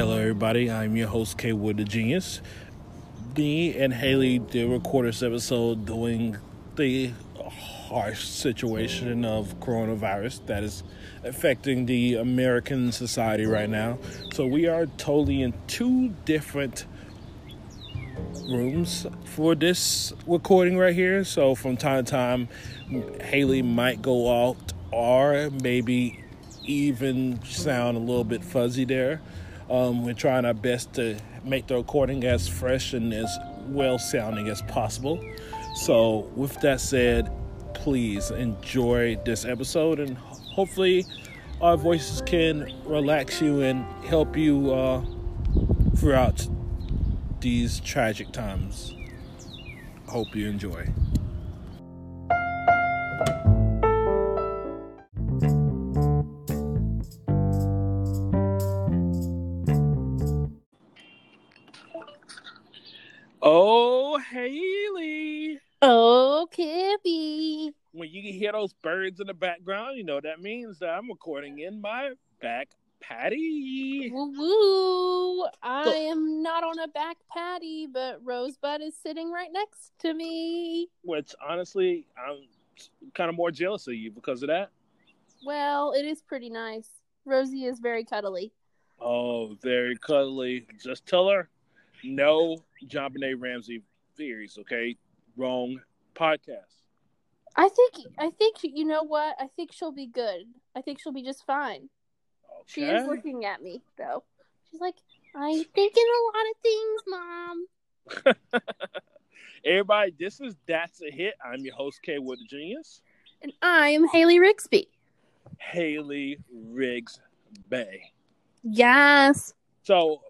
Hello, everybody. I'm your host, K Wood the Genius. Me and Haley did record this episode doing the harsh situation of coronavirus that is affecting the American society right now. So we are totally in two different rooms for this recording right here. So from time to time, Haley might go out or maybe even sound a little bit fuzzy there. Um, we're trying our best to make the recording as fresh and as well sounding as possible. So, with that said, please enjoy this episode and hopefully our voices can relax you and help you uh, throughout these tragic times. Hope you enjoy. When you hear those birds in the background, you know that means that I'm recording in my back patty. Woo woo. I so, am not on a back patty, but Rosebud is sitting right next to me. Which honestly, I'm kind of more jealous of you because of that. Well, it is pretty nice. Rosie is very cuddly. Oh, very cuddly. Just tell her no JonBenét Ramsey theories, okay? Wrong podcast. I think I think you know what? I think she'll be good. I think she'll be just fine. Okay. She is looking at me though. She's like, I'm thinking a lot of things, Mom. Everybody, this is That's a Hit. I'm your host, K Wood the Genius. And I'm Haley Rigsby. Haley Riggs Bay. Yes. So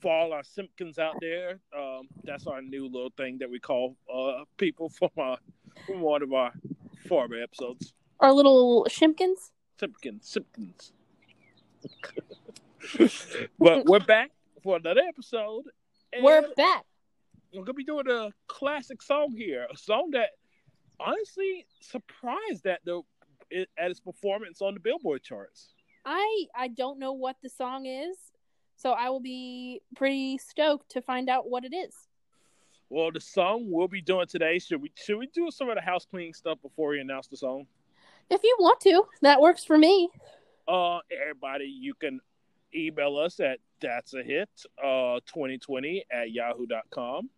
for all our Simpkins out there, um, that's our new little thing that we call uh, people from our from one of our former episodes. Our little Shimpkins. Simpkins, Simpkins. but we're back for another episode. We're back. We're gonna be doing a classic song here, a song that honestly surprised at the at its performance on the Billboard charts. I I don't know what the song is. So I will be pretty stoked to find out what it is. Well, the song we'll be doing today, should we should we do some of the house cleaning stuff before we announce the song? If you want to, that works for me. Uh everybody, you can email us at that's a hit uh 2020 at yahoo.com.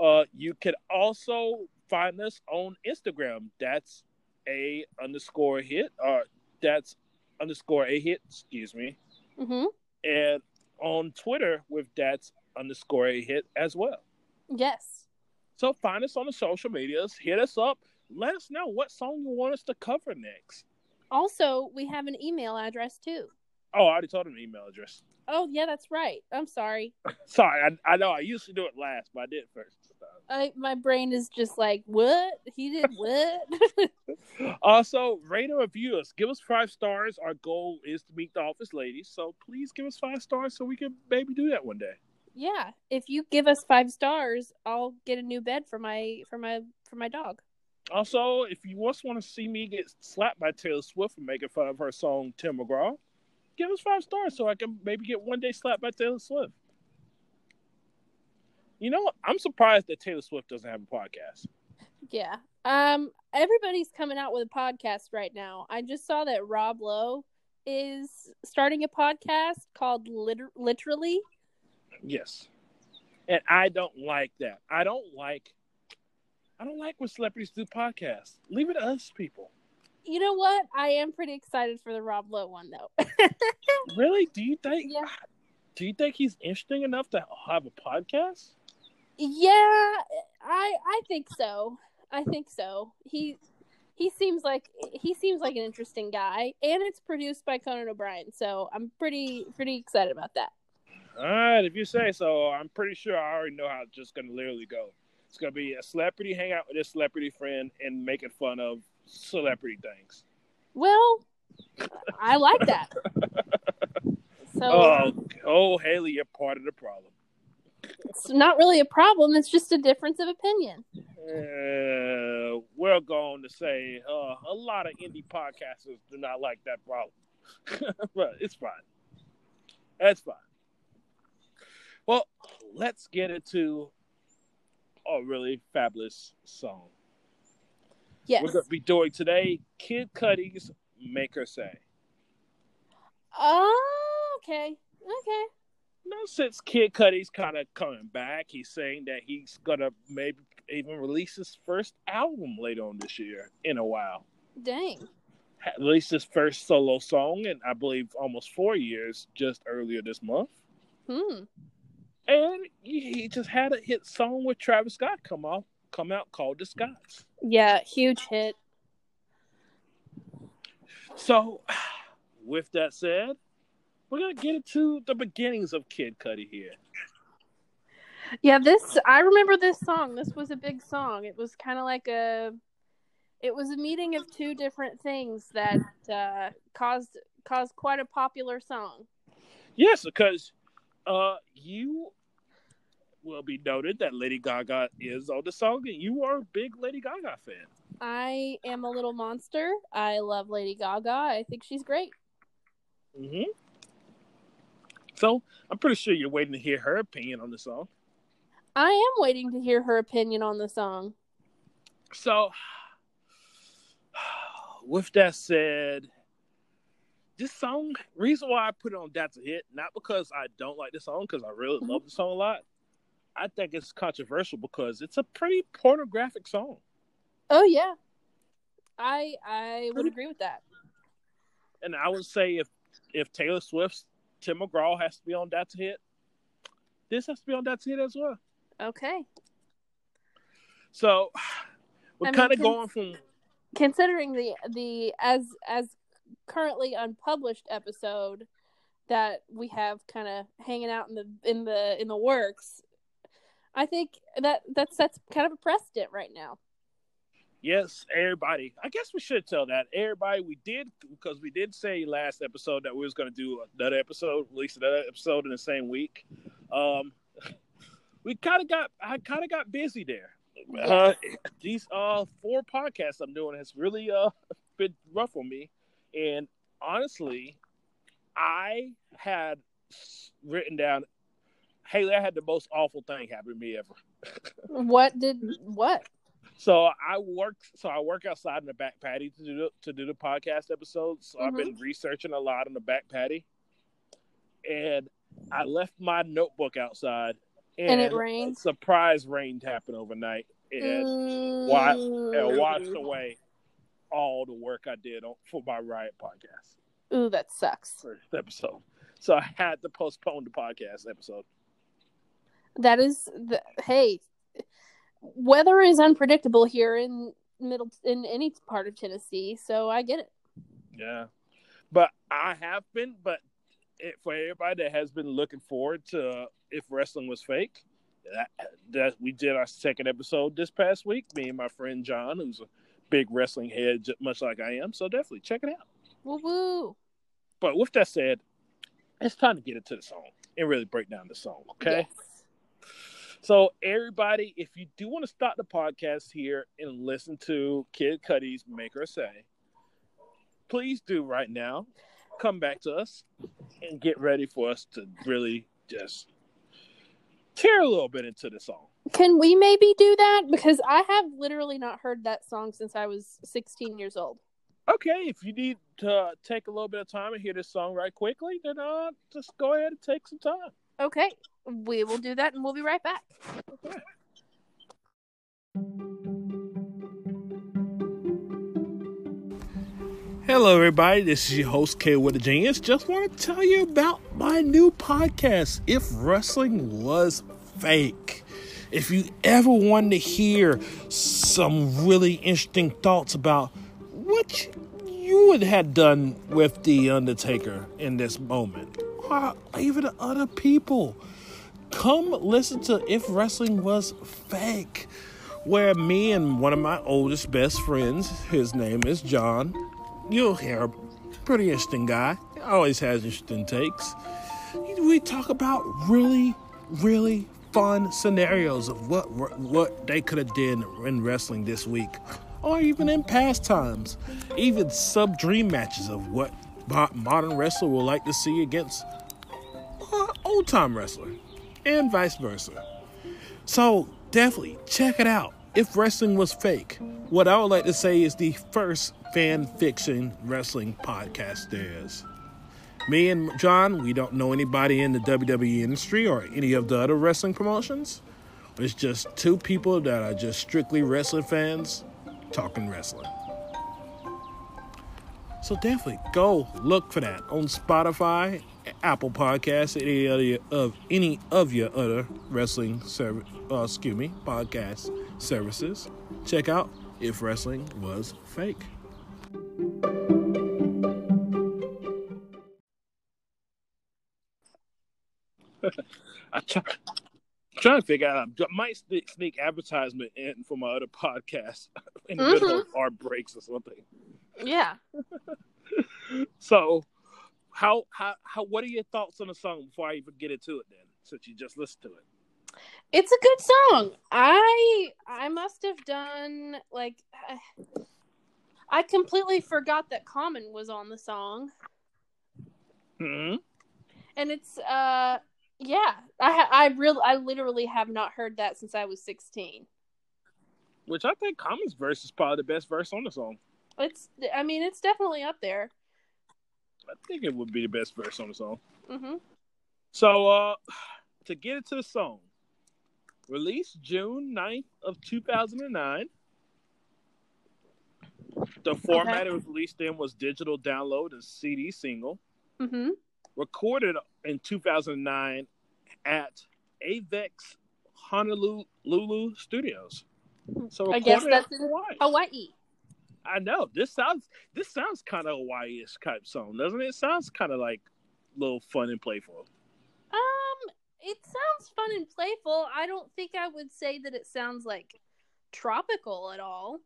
Uh you can also find us on Instagram. That's a underscore hit or that's underscore a hit, excuse me. Mm-hmm and on Twitter with that's underscore a hit as well. Yes. So find us on the social medias, hit us up, let us know what song you want us to cover next. Also, we have an email address too. Oh, I already told him the email address. Oh yeah, that's right. I'm sorry. sorry, I, I know I used to do it last, but I did first. I, my brain is just like, what? He did what? also, rate and review us. Give us five stars. Our goal is to meet the office ladies. So please give us five stars so we can maybe do that one day. Yeah. If you give us five stars, I'll get a new bed for my for my for my dog. Also, if you just want to see me get slapped by Taylor Swift for making fun of her song Tim McGraw, give us five stars so I can maybe get one day slapped by Taylor Swift. You know, I'm surprised that Taylor Swift doesn't have a podcast. Yeah. Um everybody's coming out with a podcast right now. I just saw that Rob Lowe is starting a podcast called Liter- Literally. Yes. And I don't like that. I don't like I don't like when celebrities do podcasts. Leave it to us people. You know what? I am pretty excited for the Rob Lowe one though. really? Do you think yeah. do you think he's interesting enough to have a podcast? Yeah, I I think so. I think so. He he seems like he seems like an interesting guy, and it's produced by Conan O'Brien, so I'm pretty pretty excited about that. All right, if you say so, I'm pretty sure I already know how it's just gonna literally go. It's gonna be a celebrity hang out with his celebrity friend and making fun of celebrity things. Well, I like that. So, oh, oh, Haley, you're part of the problem it's not really a problem. It's just a difference of opinion. Uh, we're going to say uh, a lot of indie podcasters do not like that problem, but it's fine. That's fine. Well, let's get into a really fabulous song. Yes. We're going to be doing today Kid Cudi's Make Her Say. Oh, okay. Okay. Now, since Kid Cudi's kind of coming back, he's saying that he's going to maybe even release his first album later on this year in a while. Dang. Released his first solo song in, I believe, almost four years just earlier this month. Hmm. And he just had a hit song with Travis Scott come out, come out called The Scotts. Yeah, huge hit. So, with that said, we're gonna get into the beginnings of Kid Cudi here. Yeah, this I remember this song. This was a big song. It was kind of like a it was a meeting of two different things that uh, caused caused quite a popular song. Yes, because uh, you will be noted that Lady Gaga is on the song, and you are a big Lady Gaga fan. I am a little monster. I love Lady Gaga. I think she's great. Mm-hmm. So I'm pretty sure you're waiting to hear her opinion on the song. I am waiting to hear her opinion on the song. So, with that said, this song, reason why I put it on That's a Hit, not because I don't like the song, because I really Mhm. love the song a lot. I think it's controversial because it's a pretty pornographic song. Oh yeah. I I would agree with that. And I would say if if Taylor Swift's Tim McGraw has to be on That's a Hit, this has to be on That's a Hit as well. Okay. So we're I mean, kind of going from Considering the the as as currently unpublished episode that we have kind of hanging out in the in the in the works, I think that that's that's kind of a precedent right now. Yes, everybody. I guess we should tell that everybody. We did because we did say last episode that we was going to do another episode, release another episode in the same week. Um, we kind of got, I kind of got busy there. Uh, these uh four podcasts I'm doing has really uh been rough on me, and honestly, I had written down, Haley, I had the most awful thing happen to me ever. What did what? So I work. So I work outside in the back patio to do the, to do the podcast episodes. So I've Mm-hmm. been researching a lot in the back patio, and I left my notebook outside, and, And it rained? Surprise rain happened overnight, and, wa- and washed away all the work I did on for my Riot podcast Ooh, that sucks. first episode. So I had to postpone the podcast episode. That is the hey, weather is unpredictable here in middle in any part of Tennessee, so I get it. Yeah, but I have been. But it, for everybody that has been looking forward to if wrestling was fake, that, that we did our second episode this past week. Me and my friend John, who's a big wrestling head, much like I am. So definitely check it out. Woo woo. But with that said, it's time to get into the song and really break down the song. Okay. Yes. So, everybody, if you do want to stop the podcast here and listen to Kid Cudi's Make Her Say, please do right now. Come back to us and get ready for us to really just tear a little bit into the song. Can we maybe do that? Because I have literally not heard that song since I was 16 years old. Okay, if you need to take a little bit of time and hear this song right quickly, then uh, just go ahead and take some time. Okay, we will do that and we'll be right back. Okay. Hello, everybody. This is your host, K Wood the Genius. Just want to tell you about my new podcast, If Wrestling Was Fake. If you ever wanted to hear some really interesting thoughts about what you would have done with The Undertaker in this moment, or even other people, come listen to If Wrestling Was Fake, where me and one of my oldest best friends, his name is John, you'll hear a pretty interesting guy, always has interesting takes. We talk about really, really fun scenarios of what what they could have did in wrestling this week, or even in past times, even sub dream matches of what modern wrestler would like to see against uh, old time wrestler. and vice versa. So definitely check it out. If wrestling was fake, what I would like to say is the first fan fiction wrestling podcast there is. Me and John, we don't know anybody in the WWE industry or any of the other wrestling promotions. It's just two people that are just strictly wrestling fans talking wrestling. So definitely go look for that on Spotify, Apple Podcasts, any other of any of your other wrestling service, uh, excuse me, podcast services. Check out if wrestling was fake. I try, I'm trying to figure out. I might sneak advertisement in for my other podcast in the mm-hmm. middle of our breaks or something. Yeah. so, how how how? What are your thoughts on the song before I even get into it? Then, since you just listened to it. It's a good song. I I must have done like I completely forgot that Common was on the song. Hmm. And it's uh yeah, I I really I literally have not heard that since I was 16. Which I think Common's verse is probably the best verse on the song. It's I mean it's definitely up there. I think it would be the best verse on the song. Mhm. So uh to get into the song, released June 9th of 2009. The format okay. it was released in was digital download and CD single. Mm-hmm. Recorded in 2009 at Avex Honolulu Studios. So I guess that's in Hawaii. Hawaii. I know this sounds this sounds kind of Hawaii-ish type song, doesn't it? It sounds kind of like a little fun and playful. Um, it sounds fun and playful. I don't think I would say that it sounds like tropical at all.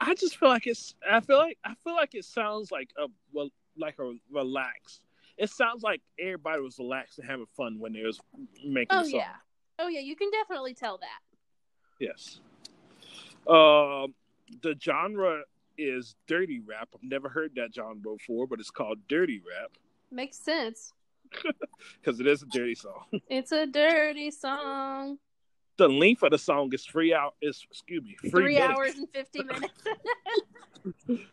I just feel like it's. I feel like I feel like it sounds like a well, like a relaxed. It sounds like everybody was relaxed and having fun when they was making. Oh the song. yeah, oh yeah, you can definitely tell that. Yes. Um, the genre is dirty rap. I've never heard that genre before, but it's called dirty rap. Makes sense. Because it is a dirty song. It's a dirty song. The length of the song is three out is excuse me three minutes. hours and fifty minutes.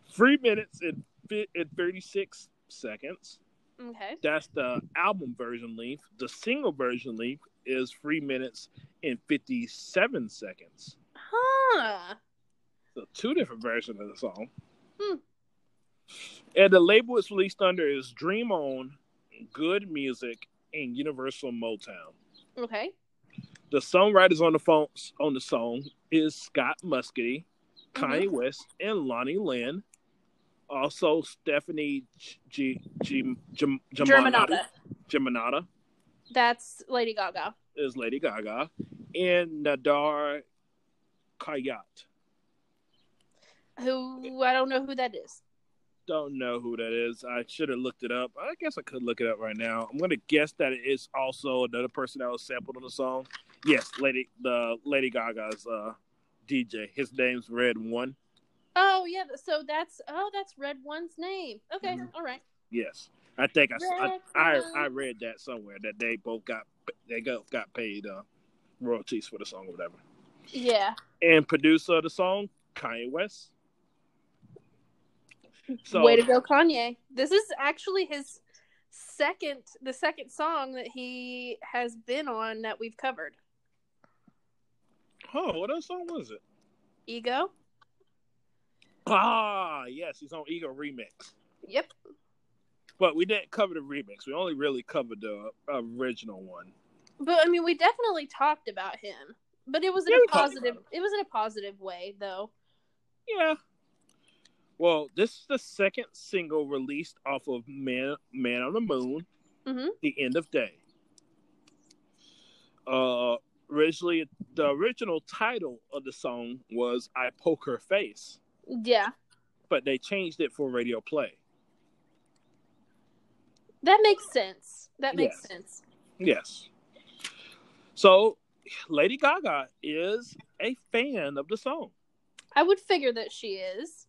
three minutes and, and thirty six seconds. Okay. That's the album version length. The single version length is three minutes and fifty seven seconds. Huh. So two different versions of the song. Hmm. And the label it's released under is Dream On, Good Music, and Universal Motown. Okay. The songwriters on the phone on the song is Scott Mescudi, mm-hmm. Kanye West, and Lonnie Lynn. Also, Stephanie G, G, G, G Germanotta. Germanotta. That's Lady Gaga. Is Lady Gaga. And Nadir Khayat. Who I don't know who that is. Don't know who that is. I should have looked it up. I guess I could look it up right now. I'm gonna guess that it is also another person that was sampled on the song. Yes, Lady the Lady Gaga's uh, DJ. His name's Red One. Oh yeah, so that's oh that's Red One's name. Okay, mm-hmm. all right. Yes, I think I, I, I, I read that somewhere that they both got they got got paid uh, royalties for the song or whatever. Yeah. And producer of the song Kanye West. So, Way to go, Kanye! This is actually his second, the second song that he has been on that we've covered. Oh, what other song was it? Ego. Ah, yes, he's on Ego remix. Yep. But we didn't cover the remix. We only really covered the original one. But I mean, we definitely talked about him. But it was in yeah, a positive. It was in a positive way, though. Yeah. Well, this is the second single released off of Man Man on the Moon, mm-hmm. The End of Day. Uh, originally, the original title of the song was "I Poke Her Face." Yeah. But they changed it for radio play. That makes sense. That makes yes. sense. Yes. So, Lady Gaga is a fan of the song. I would figure that she is.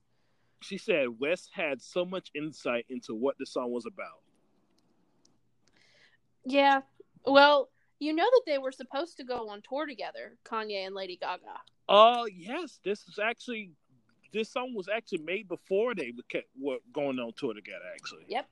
She said West had so much insight into what the song was about. Yeah. Well, You know that they were supposed to go on tour together, Kanye and Lady Gaga. Uh, yes, this is actually this song was actually made before they were kept, were going on tour together. Actually, Yep.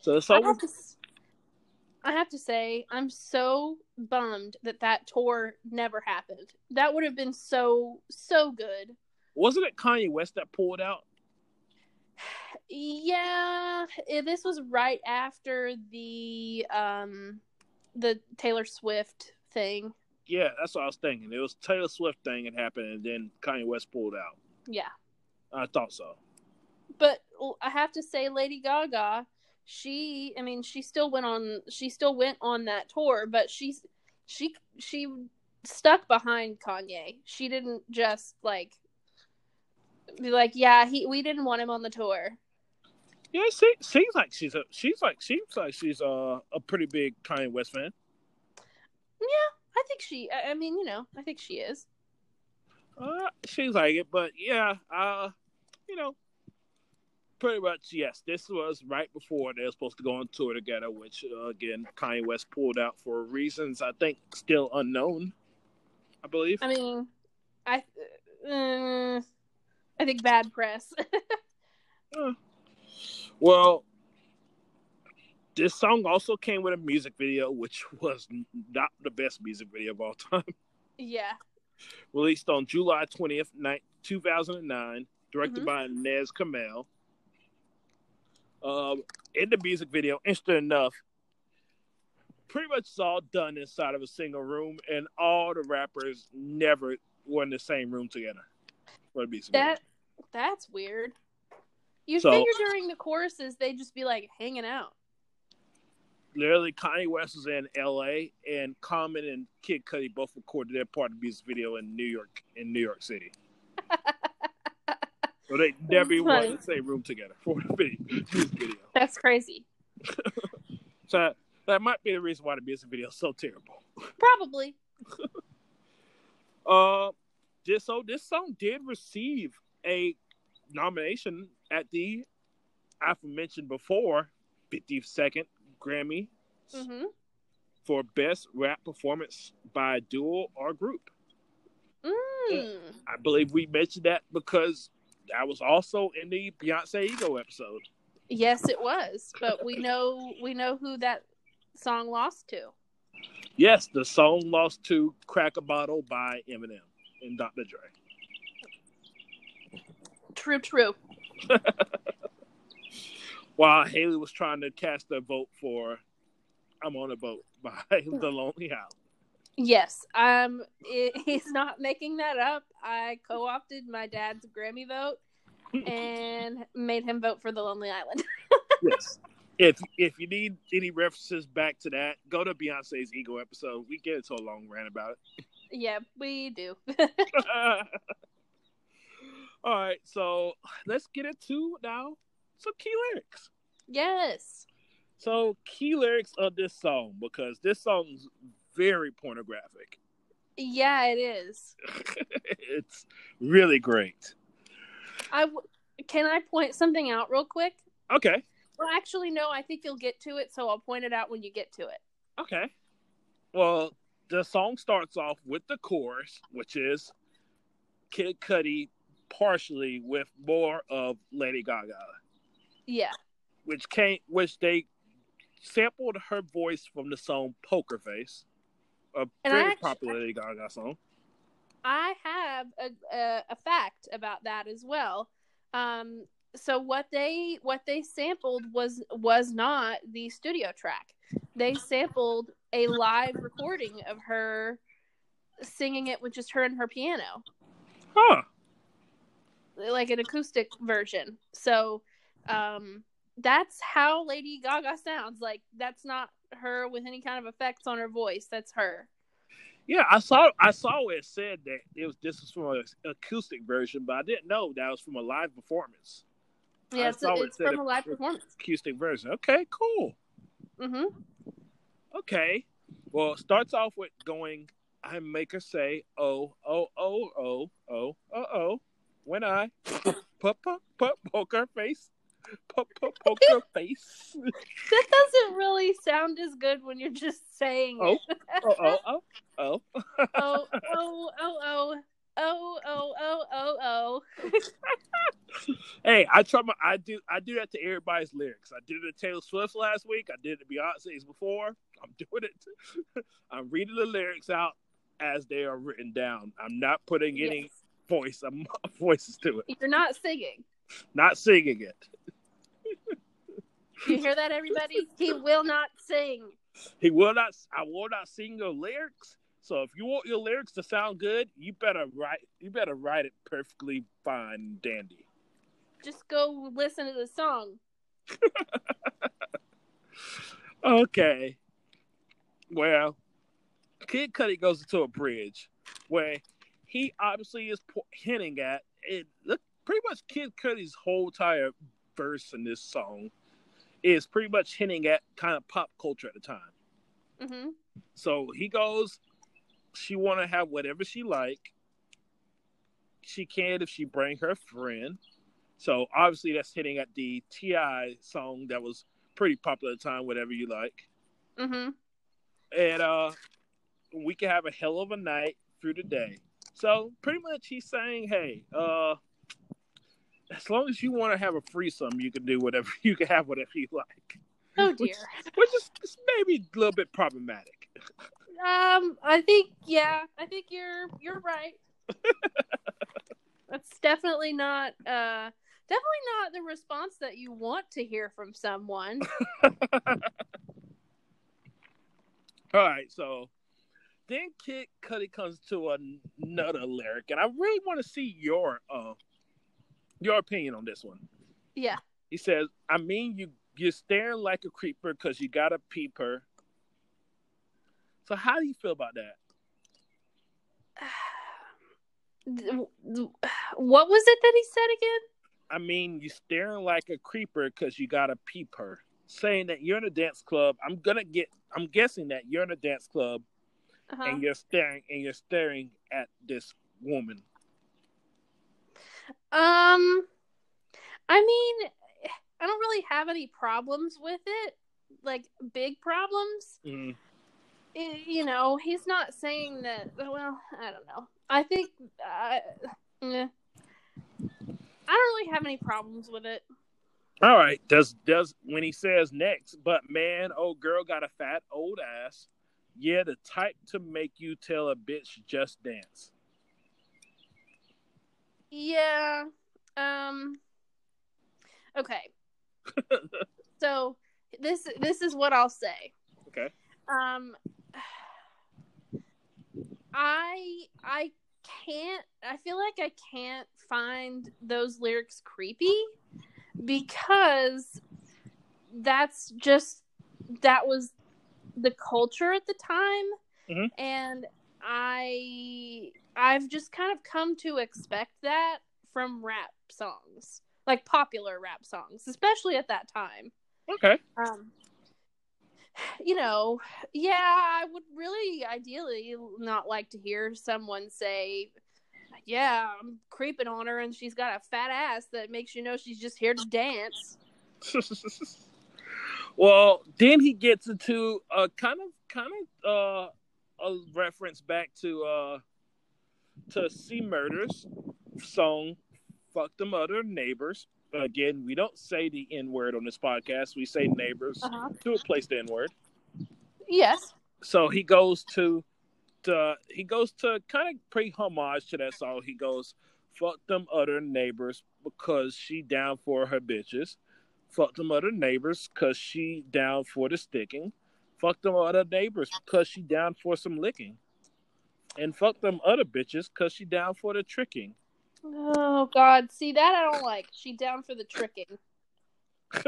so the I song have, was, to, I have to say, I'm so bummed that that tour never happened. That would have been so so good. wasn't it Kanye West that pulled out? Yeah, eh, this was right after the um the Taylor Swift thing. Yeah, that's what I was thinking. It was Taylor Swift thing that happened, and then Kanye West pulled out. Yeah. I thought so. But I have to say Lady Gaga, she I mean, she still went on she still went on that tour, but she's she she stuck behind Kanye. She didn't just like be like, yeah, he we didn't want him on the tour. Yeah, she seems like she's a she's like seems like she's a a pretty big Kanye West fan. Yeah, I think she I I mean, you know, I think she is. Uh, seems like it, but yeah, uh, you know, pretty much yes. This was right before they were supposed to go on tour together, which uh, again Kanye West pulled out for reasons I think still unknown. I believe. I mean, I uh, I think bad press. Well, this song also came with a music video, which was not the best music video of all time. yeah. Released on July 20th, 2009, directed Mhm. by Nez Kamel. Um, in the music video, interesting enough, pretty much it's all done inside of a single room, and all the rappers never were in the same room together That that's weird. You So- figure during the choruses they'd just be like hanging out. Literally, Kanye West was in L.A. and Common and Kid Cudi both recorded their part of the music video in New York, in New York City. So they never even were in the same room together for the video. That's crazy. So that might be the reason why the music video is so terrible. Probably. Uh, this so this song did receive a nomination at the aforementioned before 52nd Grammy hmm for best rap performance by a duo or group. Mm. I believe we mentioned that because that was also in the Beyonce Ego episode. Yes, it was, but we know we know who that song lost to. Yes, the song lost to "Crack a Bottle" by Eminem and Dr. Dre. True, true. While Haley was trying to cast a vote for "I'm on a Boat" by The Lonely Island. Yes, um, it, he's not making that up. I co-opted my dad's Grammy vote and made him vote for The Lonely Island. yes. If if you need any references back to that, go to Beyonce's Ego episode. We get into a long rant about it. yeah, we do. All right, so let's get into now some key lyrics. yes. So key lyrics of this song because this song's very pornographic. Yeah, it is. it's really great. I w- can I point something out real quick. Okay, Well, actually, no. I think you'll get to it, so I'll point it out when you get to it. okay. Well, the song starts off with the chorus, which is Kid Cudi partially with more of Lady Gaga. Yeah. which came which they sampled her voice from the song Poker Face, a And very actu- popular Lady Gaga song. I have a, a, a fact about that as well. Um, so what they what they sampled was was not the studio track. They sampled a live recording of her singing it with just her and her piano, Huh. like an acoustic version. So um, that's how Lady Gaga sounds. Like that's not her with any kind of effects on her voice. That's her. Yeah, I saw I saw where it said that it was this was from an acoustic version, but I didn't know that was from a live performance. Yeah, it's, it it's from a live performance. Acoustic version. Okay, cool. hmm Okay. Well, it starts off with going I make her say oh oh oh oh oh oh oh when I put put put poker face po- po- poker face. That doesn't really sound as good when you're just saying oh, oh, oh, oh, oh. Oh. Oh, oh, oh, oh, oh. Oh oh oh oh hey, I try my I do I do that to everybody's lyrics. I did it to Taylor Swift last week. I did it to Beyonce's before. I'm doing it. I'm reading the lyrics out as they are written down. I'm not putting any yes. voice. I'm voices to it. You're not singing. Not singing it. You hear that, everybody? He will not sing. He will not. I will not sing your lyrics. So if you want your lyrics to sound good, you better write. You better write it perfectly fine, dandy. Just go listen to the song. Okay. Well, Kid Cudi goes into a bridge where he obviously is hinting at it. Look, pretty much Kid Cudi's whole entire verse in this song is pretty much hinting at kind of pop culture at the time. hmm So he goes, she want to have whatever she like. She can if she bring her friend. So obviously that's hitting at the T.I. song that was pretty popular at the time. Whatever you like, hmm and uh, we can have a hell of a night through the day. So pretty much he's saying, hey, uh, as long as you want to have a threesome, you can do whatever. You can have whatever you like, Oh dear. which is is maybe a little bit problematic. Um, I think yeah, I think you're you're right. That's definitely not uh definitely not the response that you want to hear from someone. All right, so then Kid Cudi comes to another lyric, and I really want to see your uh your opinion on this one. Yeah. He says, "I mean, you you're staring like a creeper because you got a peeper." So how do you feel about that? What was it that he said again? I mean, you're staring like a creeper because you got a peeper. Saying that you're in a dance club, I'm gonna get. I'm guessing that you're in a dance club Uh-huh. and you're staring and you're staring at this woman. Um, I mean, I don't really have any problems with it, like big problems. Mm. I- you know, he's not saying that. Well, I don't know. I think, uh. I don't really have any problems with it. All right. Does does when he says next, but man, old girl got a fat old ass. Yeah, the type to make you tell a bitch just dance. Yeah. Um. Okay. so this this is what I'll say. Okay. Um. I I can't. I feel like I can't find those lyrics creepy because that's just that was the culture at the time Mhm. and i i've just kind of come to expect that from rap songs like popular rap songs especially at that time Okay. um you know yeah i would really ideally not like to hear someone say yeah i'm creeping on her and she's got a fat ass that makes you know she's just here to dance well, then he gets into a kind of kind of uh a reference back to uh to C-Murder's song Fuck Them Other Neighbors. Again, we don't say the N word on this podcast. We say neighbors uh-huh. to replace the N word. yes so he goes to the he goes to kind of pay homage to that song. He goes, "Fuck them other neighbors because she down for her bitches. Fuck them other neighbors because she down for the sticking. Fuck them other neighbors because she down for some licking. And fuck them other bitches because she down for the tricking." oh god see that i don't like she down for the tricking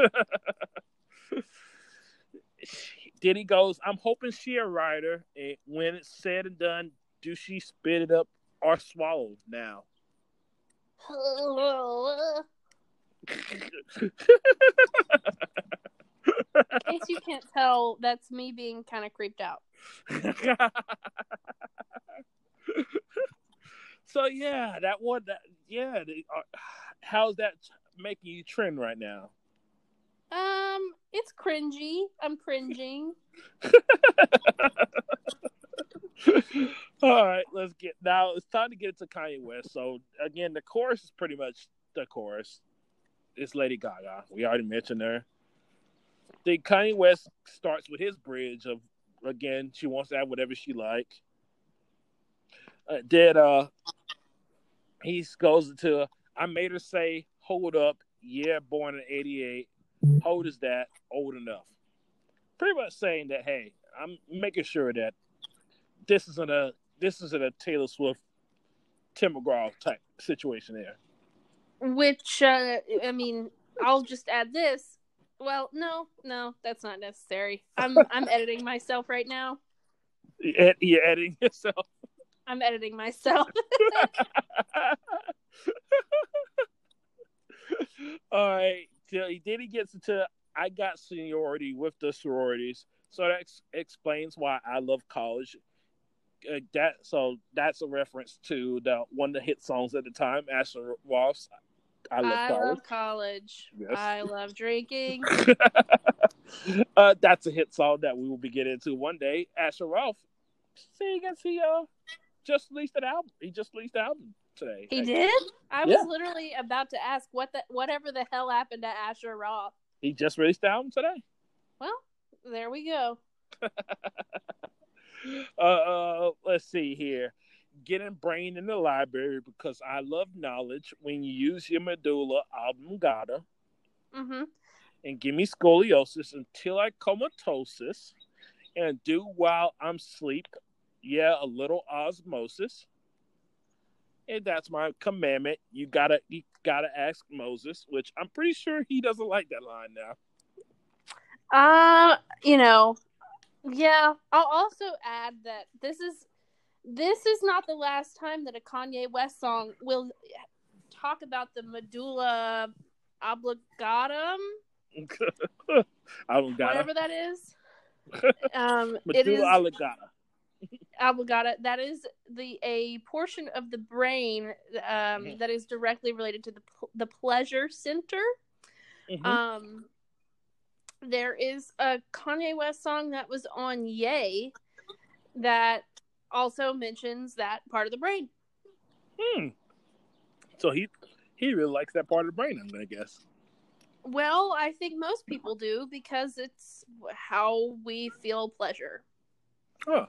then he goes, I'm hoping she a writer. And when it's said and done, do she spit it up or swallow now? in case you can't tell that's me being kind of creeped out so yeah, that one. That yeah. The, uh, how's that making you trend right now? Um, it's cringy. I'm cringing. All right, let's get now. It's time to get into Kanye West. So again, the chorus is pretty much the chorus. It's Lady Gaga. We already mentioned her. The Kanye West starts with his bridge of again, she wants to have whatever she like. Uh, then uh, he goes into I made her say, "Hold up, yeah, born in '88. How old is that? Old enough." Pretty much saying that, hey, I'm making sure that this isn't a this isn't a Taylor Swift, Tim McGraw type situation there. Which uh, I mean, I'll just add this. Well, no, no, that's not necessary. I'm I'm editing myself right now. You're, editing yourself. I'm editing myself. All right. Then he gets into I got seniority with the sororities, so that ex- explains why I love college. Uh, that so that's a reference to the one of the hit songs at the time, Asher Roth's I love I college. Love college. Yes. I love drinking. uh, that's a hit song that we will be getting into one day. Asher Roth, see, you can see, uh, just released an album. He just released the album today. He did. I yeah. was literally about to ask what the whatever the hell happened to Asher Roth. He just released the album today. Well, there we go. uh, uh, let's see here. Getting brain in the library because I love knowledge. When you use your medulla oblongata, mm-hmm. and give me scoliosis until I comatosis, and do while I'm sleep. Yeah, a little osmosis. And that's my commandment. You gotta you gotta ask Moses, which I'm pretty sure he doesn't like that line now. Uh, you know, yeah. I'll also add that this is this is not the last time that a Kanye West song will talk about the medulla obligatum. Whatever that is. Um, medulla is, oblongata. Oblongata. That is the a portion of the brain um, mm-hmm. that is directly related to the the pleasure center. Mm-hmm. Um, there is a Kanye West song that was on Ye that also mentions that part of the brain. Hmm. So he he really likes that part of the brain, I'm gonna guess. Well, I think most people do because it's how we feel pleasure. Huh.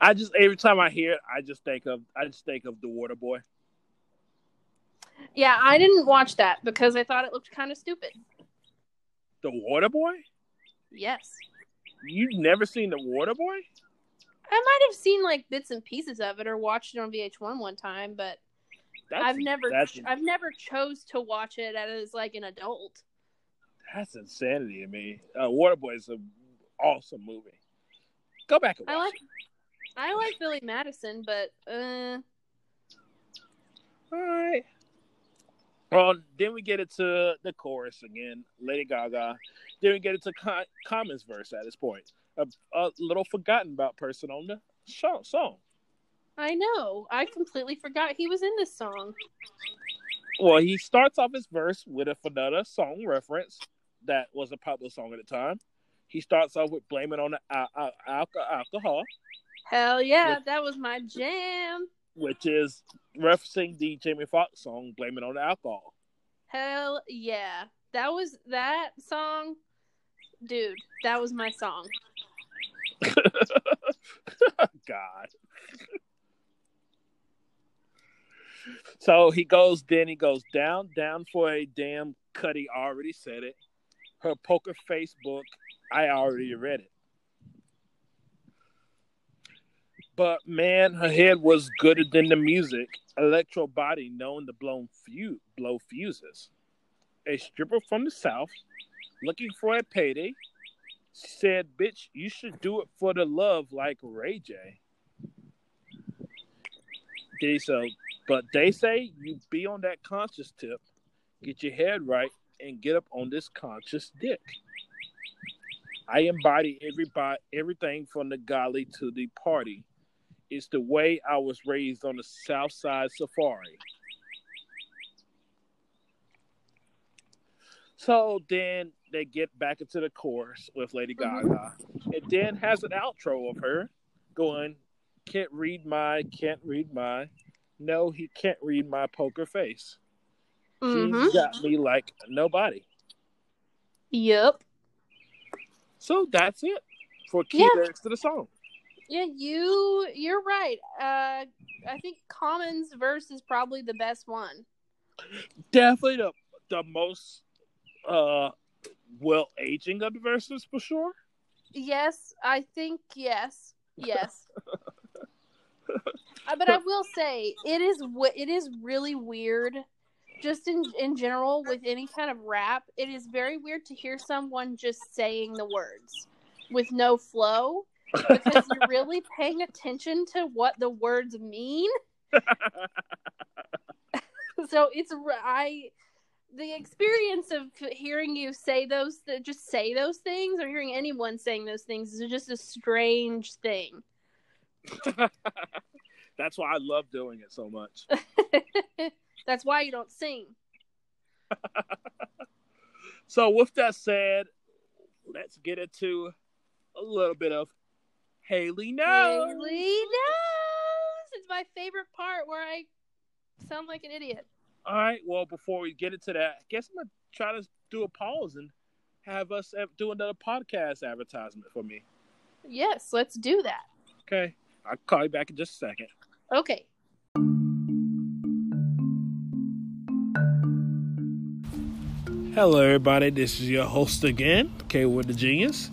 I just every time I hear it, I just think of I just think of the Water Boy. Yeah, I didn't watch that because I thought it looked kind of stupid. The Water Boy? Yes. You've never seen the Water Boy? I might have seen like bits and pieces of it or watched it on VH1 one time, but that's, I've never that's, I've never chose to watch it as like an adult. That's insanity to me. Uh, Waterboy is an awesome movie. Go back and watch I like, it. I like Billy Madison, but uh. All right. Well, then we get it to the chorus again, Lady Gaga. Then we get it into Common's verse at this point. A, a, little forgotten about person on the show, song. I know. I completely forgot he was in this song. Well, he starts off his verse with a Fanetta song reference that was a popular song at the time. He starts off with blaming on the al- al- alcohol. Hell yeah, which, that was my jam. Which is referencing the Jamie Foxx song "Blaming on the Alcohol." Hell yeah, that was that song, dude. That was my song. God. so he goes, then he goes down, down for a damn Cudi already said it. Her poker Facebook, I already read it. But man, her head was gooder than the music. Electro body known to blow, fu- blow fuses. A stripper from the south, looking for a payday, said, "Bitch, you should do it for the love like Ray J." Okay, so, but they say you be on that conscious tip, get your head right, and get up on this conscious dick. I embody everybody, everything from the golly to the party it's the way I was raised on the South Side Safari. So then they get back into the chorus with Lady Mhm. Gaga. It then has an outro of her going, Can't read my, can't read my. No, he can't read my poker face. Mm-hmm. She's got me like nobody. Yep. So that's it for key Yeah. lyrics to the song. Yeah, you you're right. Uh, I think Common's verse is probably the best one. Definitely the the most uh well aging of verses for sure. Yes, I think yes, yes. Uh, but I will say it is it is really weird, just in in general with any kind of rap. It is very weird to hear someone just saying the words with no flow because you're really paying attention to what the words mean. so it's I the experience of hearing you say those th- just say those things or hearing anyone saying those things is just a strange thing. That's why I love doing it so much. That's why you don't sing. So with that said, let's get into a little bit of Haley knows. Haley knows. It's my favorite part where I sound like an idiot. All right. Well, before we get into that, I guess I'm gonna try to do a pause and have us do another podcast advertisement for me. Yes, let's do that. Okay. I'll call you back in just a second. Okay. Hello, everybody. This is your host again, K Wood the Genius,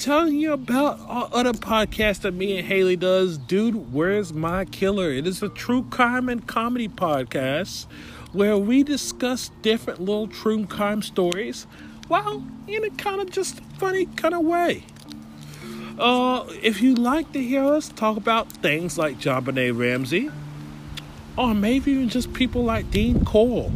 telling you about our other podcast that me and Haley does. Dude, where's my killer? It is a true crime and comedy podcast where we discuss different little true crime stories, well, in a kind of just funny kind of way. Uh, if you like to hear us talk about things like JonBenet Ramsey, or maybe even just people like Dean Corll,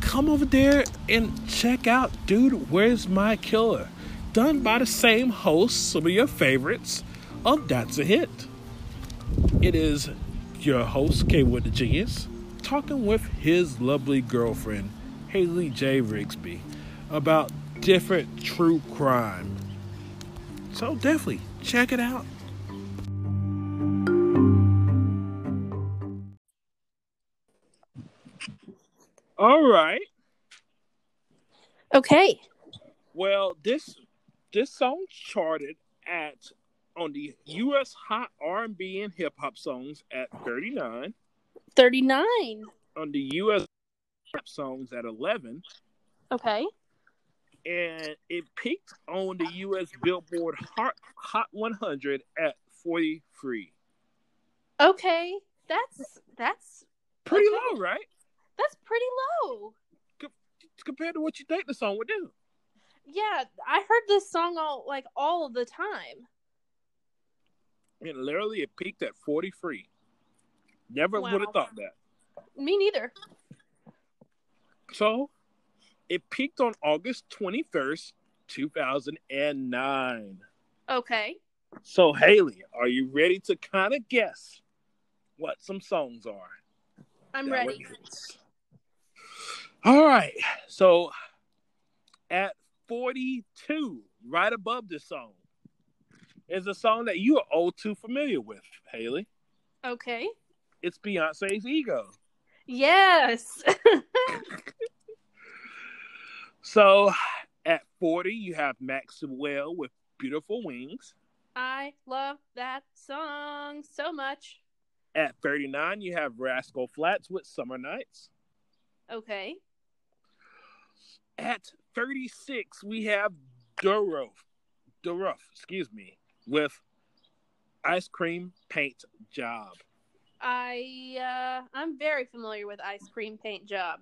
come over there and check out Dude, Where's My Killer? Done by the same host, some of your favorites of That's a Hit. It is your host, K Wood the Genius, talking with his lovely girlfriend, Haley J. Rigsby, about different true crime. So definitely check it out. All right. Okay. Well, this this song charted at on the U.S. Hot R&B and Hip Hop songs at 39, 39. on the U.S. Songs at 11, Okay. and it peaked on the U.S. Billboard Hot Hot 100 at 43. Okay. That's that's Pretty Okay. low, right? that's pretty low. Compared to what you think the song would do. Yeah, I heard this song all like all the time. And literally, it peaked at 43. Never Wow. would have thought that. Me neither. So it peaked on August 21st, 2009. Okay. So, Haley, are you ready to kind of guess what some songs are? I'm ready. All right. So, at 42, right above this song, is a song that you are all too familiar with, Haley. Okay. It's Beyonce's Ego. Yes. So, at 40, you have Maxwell with Beautiful Wings. I love that song so much. At 39, you have Rascal Flatts with Summer Nights. Okay. At 36, we have Dorrough, Dorrough, excuse me, with Ice Cream Paint Job. I uh I'm very familiar with ice cream paint job.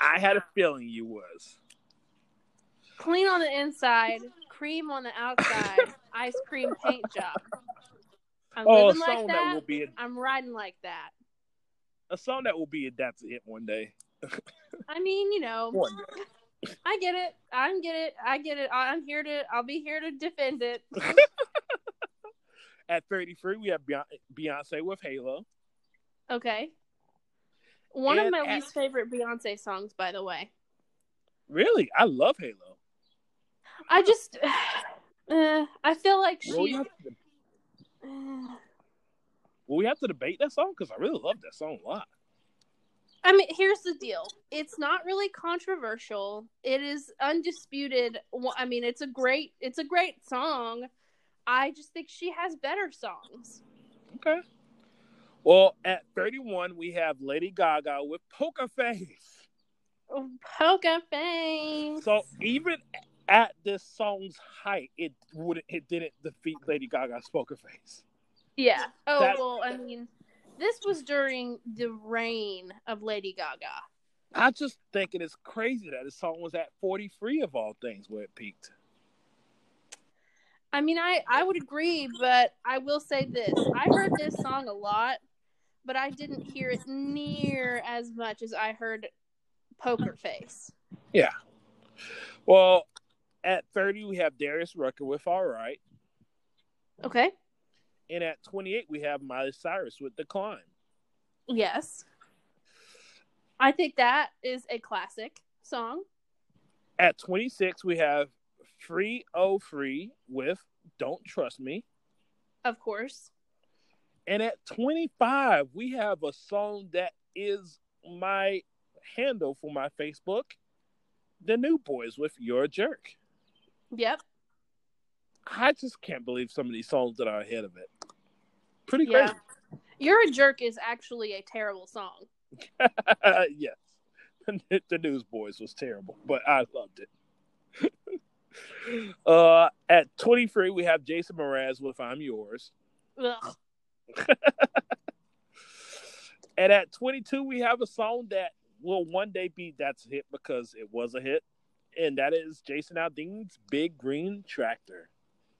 I had a feeling you was. Clean on the inside, cream on the outside, ice cream paint job. I'm Oh, a living song like that that. will be a, I'm riding like that. a song that will be adapted hit one day. I mean, you know. I get it. I get it. I get it. I'm here to. I'll be here to defend it. At 33, we have Beyonce with Halo. Okay. One of my at- least favorite Beyonce songs, by the way. Really, I love Halo. I just, uh, I feel like she. Will we have to, uh, will we have to debate that song? Because I really love that song a lot. I mean, here's the deal. It's not really controversial. It is undisputed. I mean, it's a great it's a great song. I just think she has better songs. Okay. Well, at 31, we have Lady Gaga with Poker Face. Oh, Poker face. So even at this song's height, it wouldn't it didn't defeat Lady Gaga's Poker Face. yeah. Oh that- well, I mean, this was during the reign of Lady Gaga. I just think it is crazy that this song was at 43 of all things where it peaked. I mean, I I would agree, but I will say this: I heard this song a lot, but I didn't hear it near as much as I heard Poker Face. Yeah. Well, at 30, we have Darius Rucker with All Right. Okay. And at 28, we have Miley Cyrus with The Climb. Yes. I think that is a classic song. At 26, we have Free Oh Free with Don't Trust Me. Of course. And at 25, we have a song that is my handle for my Facebook The New Boyz with You're a Jerk. Yep. I just can't believe some of these songs that are ahead of it. Pretty Yeah. crazy. You're a Jerk is actually a terrible song. yes. the New Boyz was terrible, but I loved it. uh, at 23, we have Jason Mraz with I'm Yours. Ugh. And at 22, we have a song that will one day be that's a hit because it was a hit. And that is Jason Aldean's Big Green Tractor,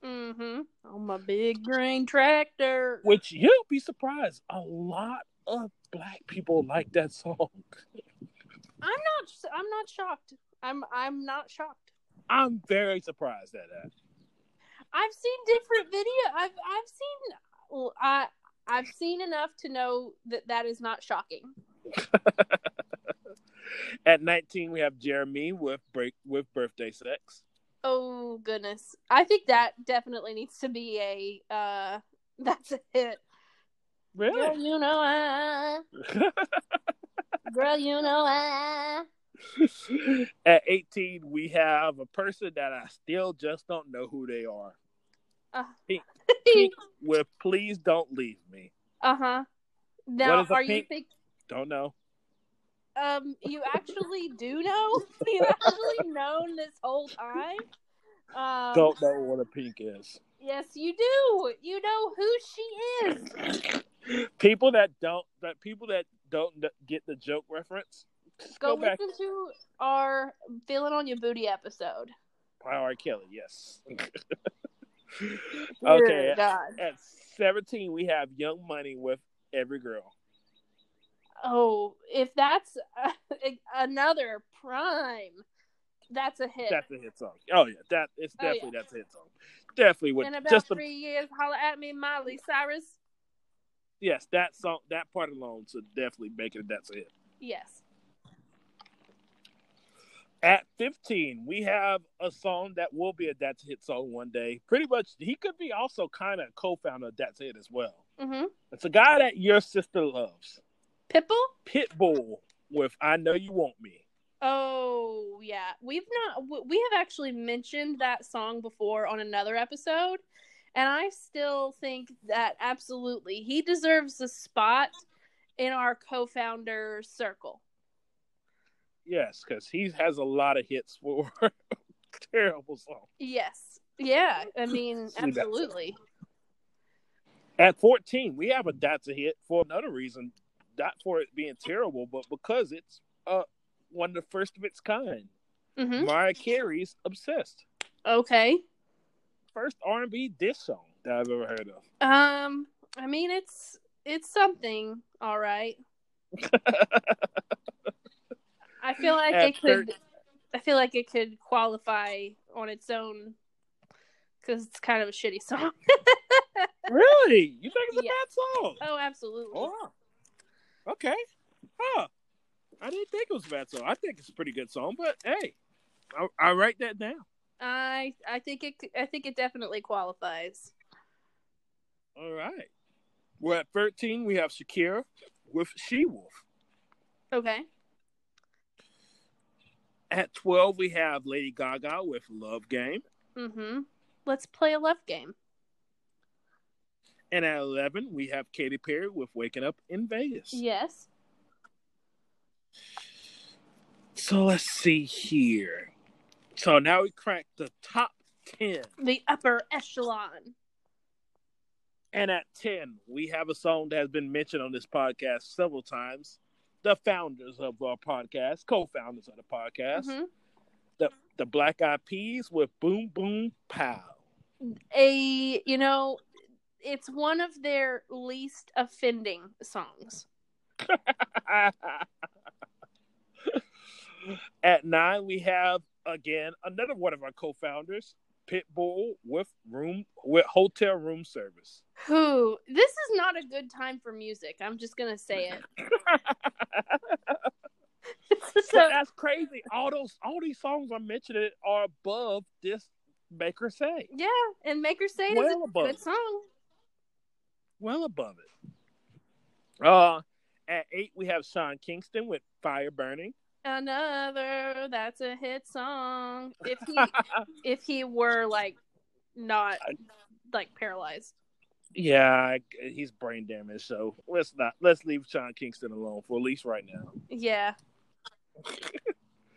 Mm-hmm. On my big green tractor. which you'll be surprised. A lot of black people like that song. I'm not. I'm not shocked. I'm. I'm not shocked. I'm very surprised at that. I've seen different video. I've. I've seen. Well, I. I've seen enough to know that that is not shocking. At 19, we have Jeremih with break with birthday sex. Oh goodness. I think that definitely needs to be a. uh That's a hit. Girl, Really? you know I. Girl, you know I. At 18, we have a person that I still just don't know who they are. Uh Pink. Pink with Please Don't Leave Me. Uh huh. Now, What is a are you think? Don't know. Um, you actually do know? You've actually known this whole time? Um, Don't know what a pink is. Yes, you do. You know who she is. People that don't that people that don't get the joke reference, just Go, go, back. listen to our "Feeling on Your Booty" episode. by R. Kelly, yes. Okay, God. at 17, we have Young Money with Every Girl. Oh, if that's uh, another prime, that's a hit. That's a hit song. Oh yeah, that it's Oh, yeah. definitely that's a hit song. Definitely with In about just the three years, holla at me, Miley Cyrus. yes that song that part alone should definitely make it that's a hit. Yes. At 15, we have a song that will be a that's a hit song one day. Pretty much, he could be also kind of co-founder of that's hit as well. Mm-hmm. It's a guy that your sister loves, Pitbull. Pitbull with "I Know You Want Me." Oh yeah, we've not we have actually mentioned that song before on another episode, and I still think that absolutely he deserves a spot in our co-founder circle. Yes, because he has a lot of hits for terrible songs. Yes, yeah, I mean absolutely. At 14, we have a that's a hit for another reason, not for it being terrible, but because it's uh one of the first of its kind. hmm Mariah Carey's "Obsessed," Okay. first R&B diss song that I've ever heard of. Um, I mean it's it's something, all right. I feel like it could. I feel like it could qualify on its own because it's kind of a shitty song. really? You think it's a Yeah. bad song? oh, absolutely. Oh, okay. Huh. I didn't think it was a bad song. I think it's a pretty good song, but hey, I'll, I'll write that down. I I think it I think it definitely qualifies. All right. We're at 13. We have Shakira with She Wolf. Okay. At 12, we have Lady Gaga with Love Game. Mm-hmm. Let's play a love game. And at 11, we have Katy Perry with Waking Up in Vegas. Yes. So let's see here. So now we crack the top 10. The upper echelon. And at 10, we have a song that has been mentioned on this podcast several times. The founders of our podcast, co founders of the podcast, Mhm. the, the Black Eyed Peas with Boom Boom Pow. A you know, it's one of their least offending songs. At nine, we have again another one of our co-founders, Pitbull, with room with hotel room service. Who? This is not a good time for music. I'm just gonna say it. So, that's crazy. All those, all these songs I'm mentioning are above this Make Her Say, yeah, and Make Her Say It is Well a good song. well above it. Uh, at eight, we have Sean Kingston with Fire Burning. Another that's a hit song. If he if he were like not like paralyzed. yeah, he's brain damaged, so let's not let's leave Sean Kingston alone for at least right now. Yeah.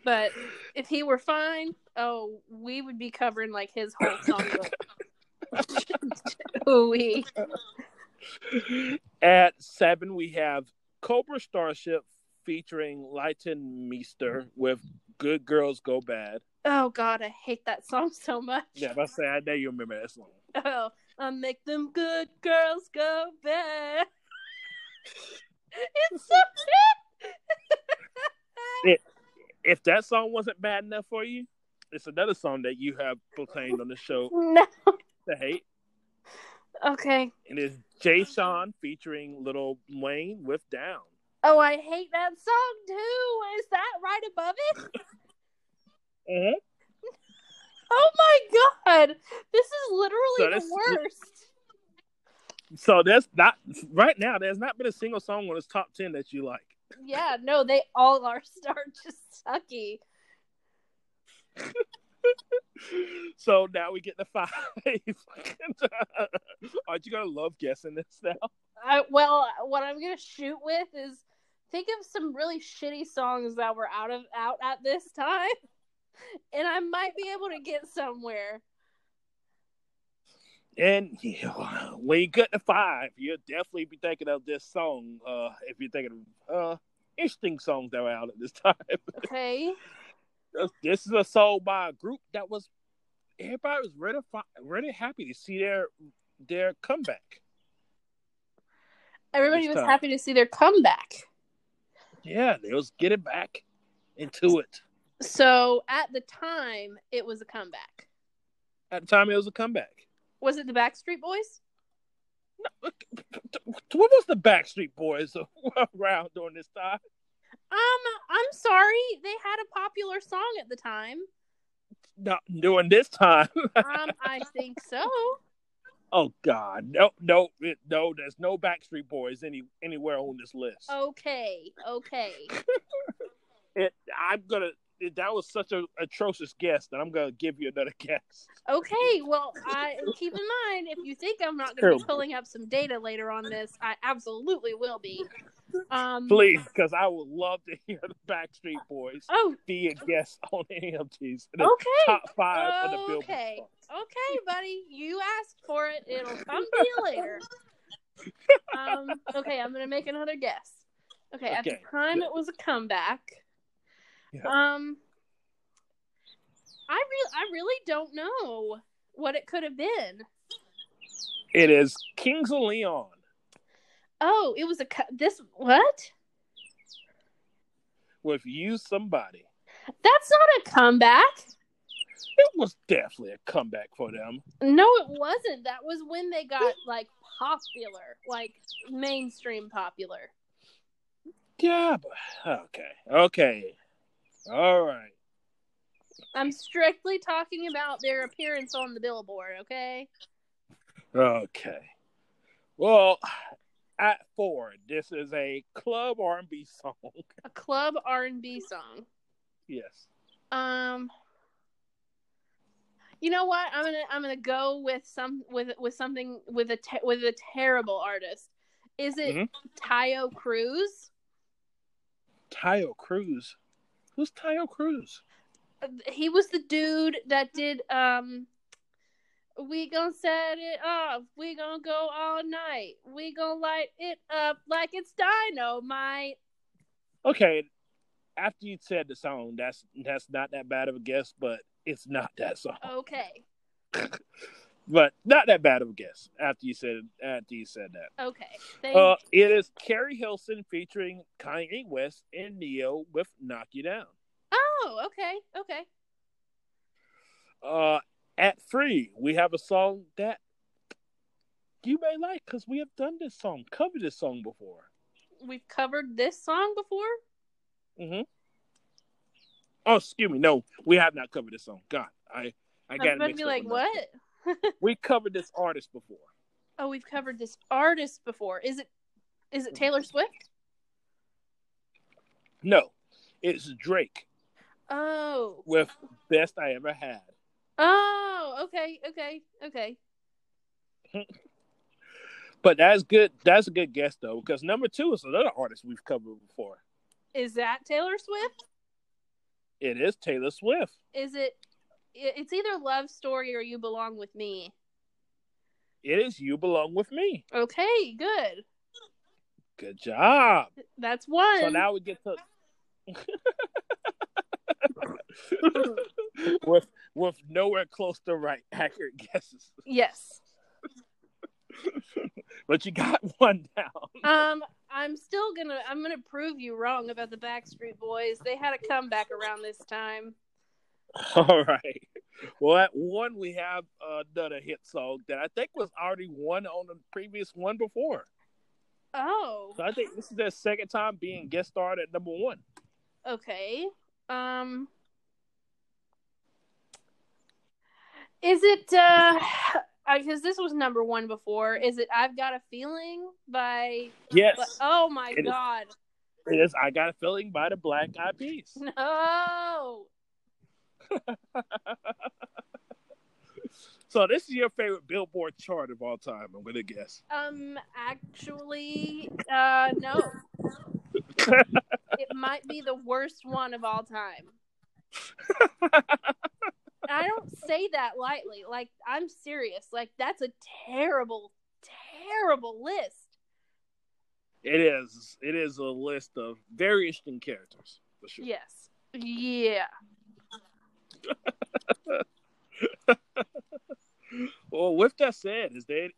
but if he were fine, oh, we would be covering like his whole songbook. Ooh-wee. At seven, we have Cobra Starship featuring Leighton Meester mm-hmm. with Good Girls Go Bad. Oh god, I hate that song so much. Yeah, but I say I know you remember that song. Oh, I make them good girls go bad. it's so good. If that song wasn't bad enough for you, it's another song that you have proclaimed on the show no. to hate. Okay. And it's Jay Sean featuring Lil Wayne with Down. Oh, I hate that song too. Is that right above it? Mm-hmm. Oh my god. This is literally So the worst. So there's not right now. There's not been a single song on this top ten that you like. Yeah, no, they all are are just sucky. So now we get the five. Aren't you gonna love guessing this now? I, well, what I'm gonna shoot with is think of some really shitty songs that were out of out at this time, and I might be able to get somewhere. And yeah, when you get to five, you'll definitely be thinking of this song. Uh, if you're thinking of uh, interesting songs that were out at this time, Okay. this is a song by a group that was everybody was really really happy to see their their comeback. Everybody was time. happy to see their comeback. Yeah, they was get it back into it. So at the time, it was a comeback. At the time, it was a comeback. Was it the Backstreet Boys? What was the Backstreet Boys around during this time? Um, I'm sorry, they had a popular song at the time. Not during this time. Um, I think so. Oh God, no, no, it- no. There's no Backstreet Boys any anywhere on this list. Okay, okay. It, I'm gonna. It, that was such a atrocious guess that I'm gonna give you another guess. Okay, well, I keep in mind if you think I'm not going to be pulling up some data later on this, I absolutely will be. Um, Please, because I would love to hear the Backstreet Boys Oh, be a guest on any of these the okay, top five of the Billboard. okay, okay, buddy. You asked for it. It'll come to you later. Um, okay, I'm going to make another guess. Okay, at the time good. it was a comeback. Yeah. Um, I really, I really don't know what it could have been. It is Kings of Leon. Oh, it was a co- this what? with you somebody. That's not a comeback. It was definitely a comeback for them. No, it wasn't. That was when they got like popular, like mainstream popular. Yeah, but okay, okay, all right. I'm strictly talking about their appearance on the billboard, okay? Okay. Well, at four, this is a club R and B song. A club R&B song. Yes. Um You know what? I'm going to I'm to go with some with with something with a te- with a terrible artist. Is it Mhm. Taio Cruz? Taio Cruz. Who's Taio Cruz? He was the dude that did um we gonna set it off. We gonna go all night. We gonna light it up like it's dynamite. Okay. After you said the song, that's that's not that bad of a guess, but it's not that song. Okay. But not that bad of a guess. After you said after you said that. Okay. Thank Uh, it is Keri Hilson featuring Kanye West and Ne-Yo with "Knock You Down." Oh, okay. Okay. Uh, at three, we have a song that you may like because we have done this song, covered this song before. We've covered this song before? Mm-hmm. Oh, excuse me, no, we have not covered this song. God, I I got to be like, what? We covered this artist before. Oh, we've covered this artist before. Is it is it Taylor Swift? No, it's Drake Oh. with "Best I Ever Had." Oh, Oh, okay, okay, okay. But that's good. That's a good guess though, because number two is another artist we've covered before. Is that Taylor Swift? It is Taylor Swift. Is it it- it's either Love Story or You Belong with Me. It is "You Belong with Me." Okay, good. Good job. That's one. So now we get to with with nowhere close to right accurate guesses, yes. but you got one down. Um, I'm still gonna I'm gonna prove you wrong about the Backstreet Boys. They had a comeback around this time. All right. Well, at one we have another hit song that I think was already one on the previous one before. Oh, So I think this is their second time being guest starred at number one. okay. Um, is it uh? Because this was number one before. Is it "I've Got a Feeling" by? Yes, but- oh my It is. god! it is. I got a feeling by the Black Eyed Peas. No. So this is your favorite Billboard chart of all time. I'm gonna guess. Um, actually, uh, no. It might be the worst one of all time. I don't say that lightly. Like, I'm serious. Like, that's a terrible, terrible list. It is. It is a list of very interesting characters for sure. Yes. Yeah. Well, with that said, is that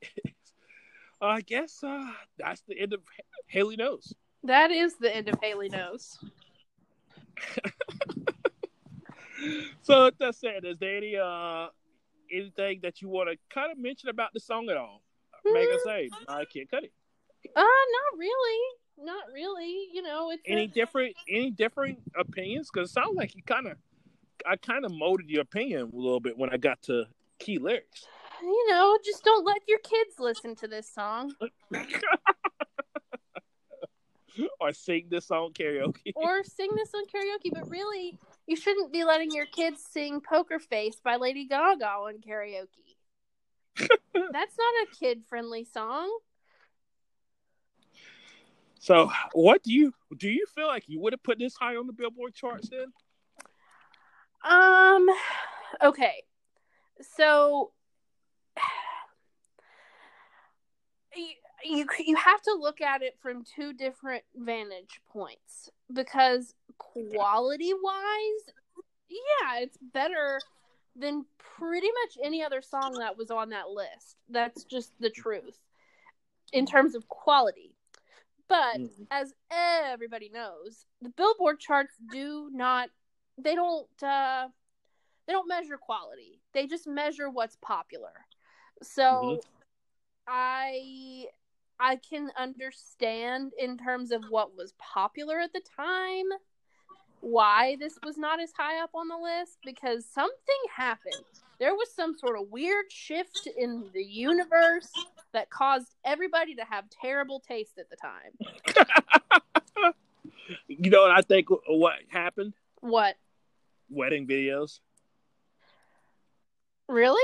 I guess uh, that's the end of Haley knows. That is the end of Haley Knows. So with that said, is there any uh anything that you want to kind of mention about the song at all? Make us say I can't cut it. Uh, not really. Not really. You know, it's Any a- different any different opinions? Because it sounds like you kind of I kind of molded your opinion a little bit when I got to key lyrics. you know, just don't let your kids listen to this song or sing this song karaoke. or sing this on karaoke. But really, you shouldn't be letting your kids sing "Poker Face" by Lady Gaga on karaoke. That's not a kid-friendly song. So, what do you do? You feel like you would have put this high on the Billboard charts then? Um. Okay. So you, you you have to look at it from two different vantage points because quality wise, yeah, it's better than pretty much any other song that was on that list. That's just the truth in terms of quality. But Mhm. as everybody knows, the Billboard charts do not they don't uh they don't measure quality. They just measure what's popular. So Mhm. I I can understand in terms of what was popular at the time why this was not as high up on the list because something happened. There was some sort of weird shift in the universe that caused everybody to have terrible taste at the time. You know what I think what happened? What? Wedding videos. Really?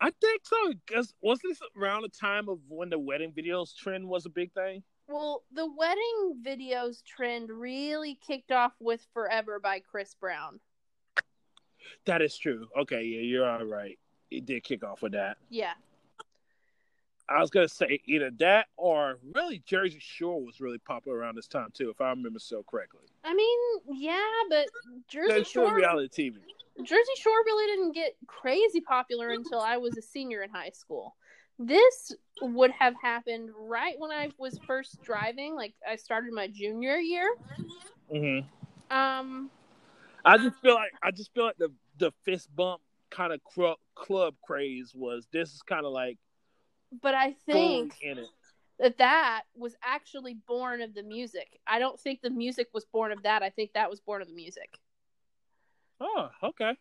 I think so. Because was this around the time of when the wedding videos trend was a big thing? Well, the wedding videos trend really kicked off with Forever by Chris Brown. That is true. Okay, yeah, you're all right. It did kick off with that. Yeah. I was gonna say either that or really Jersey Shore was really popular around this time too, if I remember so correctly. I mean, yeah, but Jersey That's Shore reality TV. Jersey Shore really didn't get crazy popular until I was a senior in high school. This would have happened right when I was first driving, like I started my junior year. hmm Um, I just feel like I just feel like the the fist bump kind of club craze was this is kind of like but I think in it. that that was actually born of the music. I don't think the music was born of that. I think that was born of the music. Oh, okay.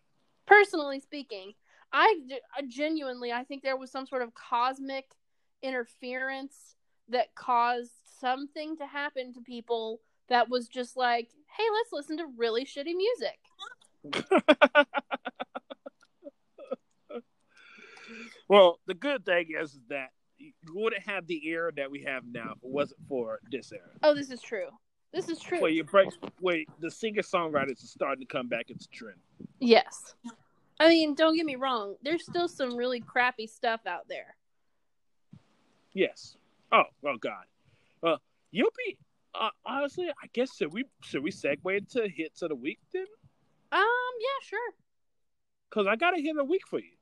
Personally speaking, I, I genuinely I think there was some sort of cosmic interference that caused something to happen to people that was just like, hey, let's listen to really shitty music. well, the good thing is that you wouldn't have the era that we have now if it wasn't for this era. Oh, this is true. This is true. Wait, you break, where the singer songwriters are starting to come back into trend. Yes. I mean, don't get me wrong. There's still some really crappy stuff out there. Yes. Oh, oh God. Uh, you'll be uh, honestly. I guess should we should we segue into hits of the week then? Um, yeah, sure. Because I got a hit of the week for you,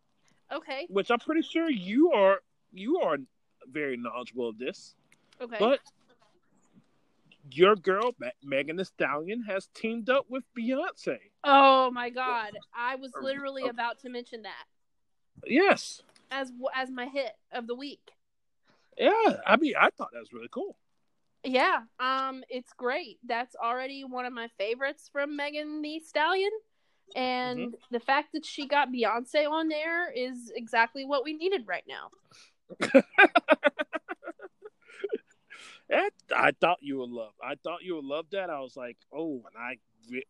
Okay. which I'm pretty sure you are you are very knowledgeable of this. Okay. But your girl Me- Megan Thee Stallion has teamed up with Beyonce. oh my god. I was literally about to mention that Yes. as as my hit of the week. Yeah. I mean, I thought that was really cool. Yeah, um, it's great. That's already one of my favorites from Megan Thee Stallion, and the fact that she got Beyonce on there is exactly what we needed right now. And I thought you would love. I thought you would love that. I was like, oh, when I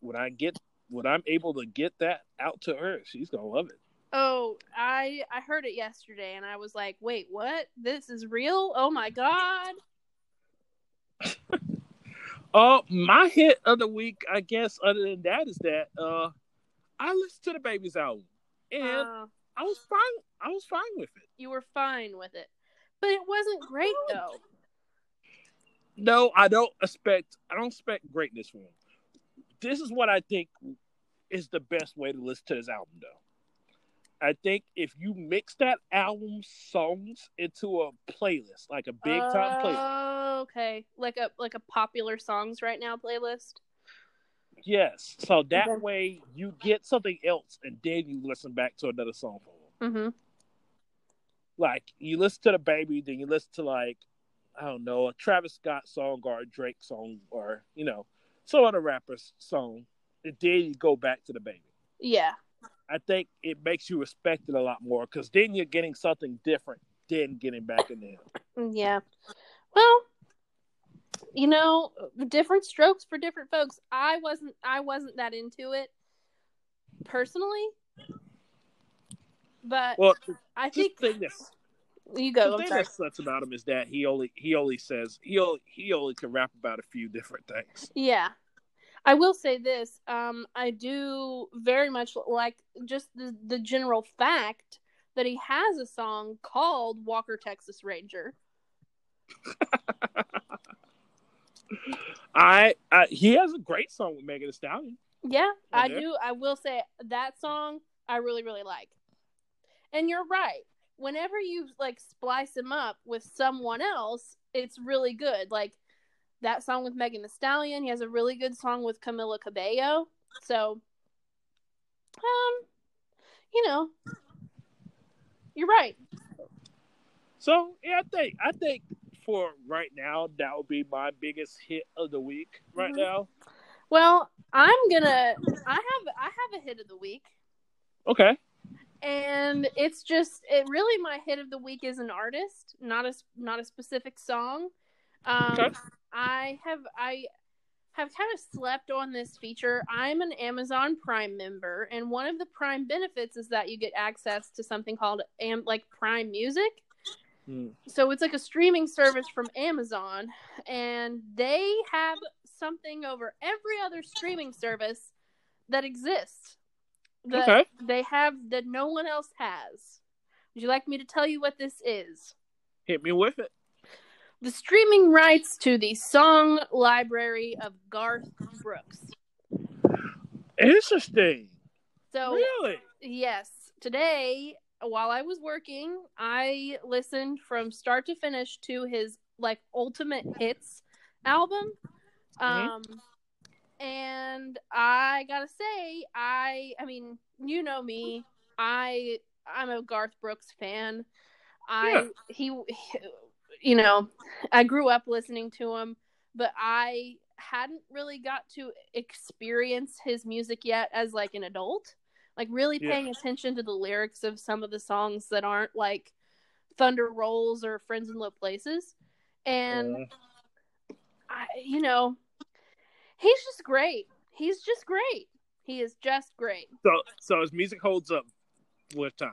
when I get when I'm able to get that out to her, she's gonna love it. Oh, I I heard it yesterday, and I was like, wait, what? This is real? Oh my god! Uh, my hit of the week, I guess, other than that, is that uh, I listened to DaBaby's album, and Uh, I was fine. I was fine with it. you were fine with it, but it wasn't great though. No, I don't expect. I don't expect greatness from him. This is what I think is the best way to listen to this album, though. I think if you mix that album songs into a playlist, like a big time playlist, Oh, okay, like a like a popular songs right now playlist. yes. So that Okay. way you get something else, and then you listen back to another song from him. Mm-hmm. Like you listen to DaBaby, then you listen to like I don't know a Travis Scott song or a Drake song or you know some other rapper's song, and then you go back to DaBaby. Yeah. I think it makes you respect it a lot more because then you're getting something different than getting back in there. Mm, yeah. Well, you know, different strokes for different folks. I wasn't I wasn't that into it personally. But Well, I think thing that's you go. the thing that sucks about him is that he only he only says he only he only can rap about a few different things. Yeah. I will say this. Um, I do very much like just the, the general fact that he has a song called Walker Texas Ranger. I, I he has a great song with Megan Thee Stallion. Yeah, I Okay. do. I will say that song I really, really like. And you're right. Whenever you like splice him up with someone else, it's really good. Like that song with Megan Thee Stallion. He has a really good song with Camila Cabello. So, um, you know, you're right. So yeah, I think I think for right now that would be my biggest hit of the week right Mhm. now. Well, I'm gonna. I have. I have a hit of the week, Okay. And it's just. It really my hit of the week is an artist, not a not a specific song. Um, Okay. I have. I have kind of slept on this feature. I'm an Amazon Prime member, and one of the Prime benefits is that you get access to something called Am like Prime Music. Hmm. So it's like a streaming service from Amazon, and they have something over every other streaming service that exists. That Okay. they have that no one else has. Would you like me to tell you what this is? Hit me with it. The streaming rights to the song library of Garth Brooks. Interesting. So really? Yes. Today, while I was working, I listened from start to finish to his like ultimate hits album. Mhm. Um and I got to say, I I mean, you know me. I I'm a Garth Brooks fan. I he you know, I grew up listening to him, but I hadn't really got to experience his music yet as like an adult like really Yeah. paying attention to the lyrics of some of the songs that aren't like thunder rolls or friends in low places and Uh, I, you know he's just great he's just great he is just great so so his music holds up with time.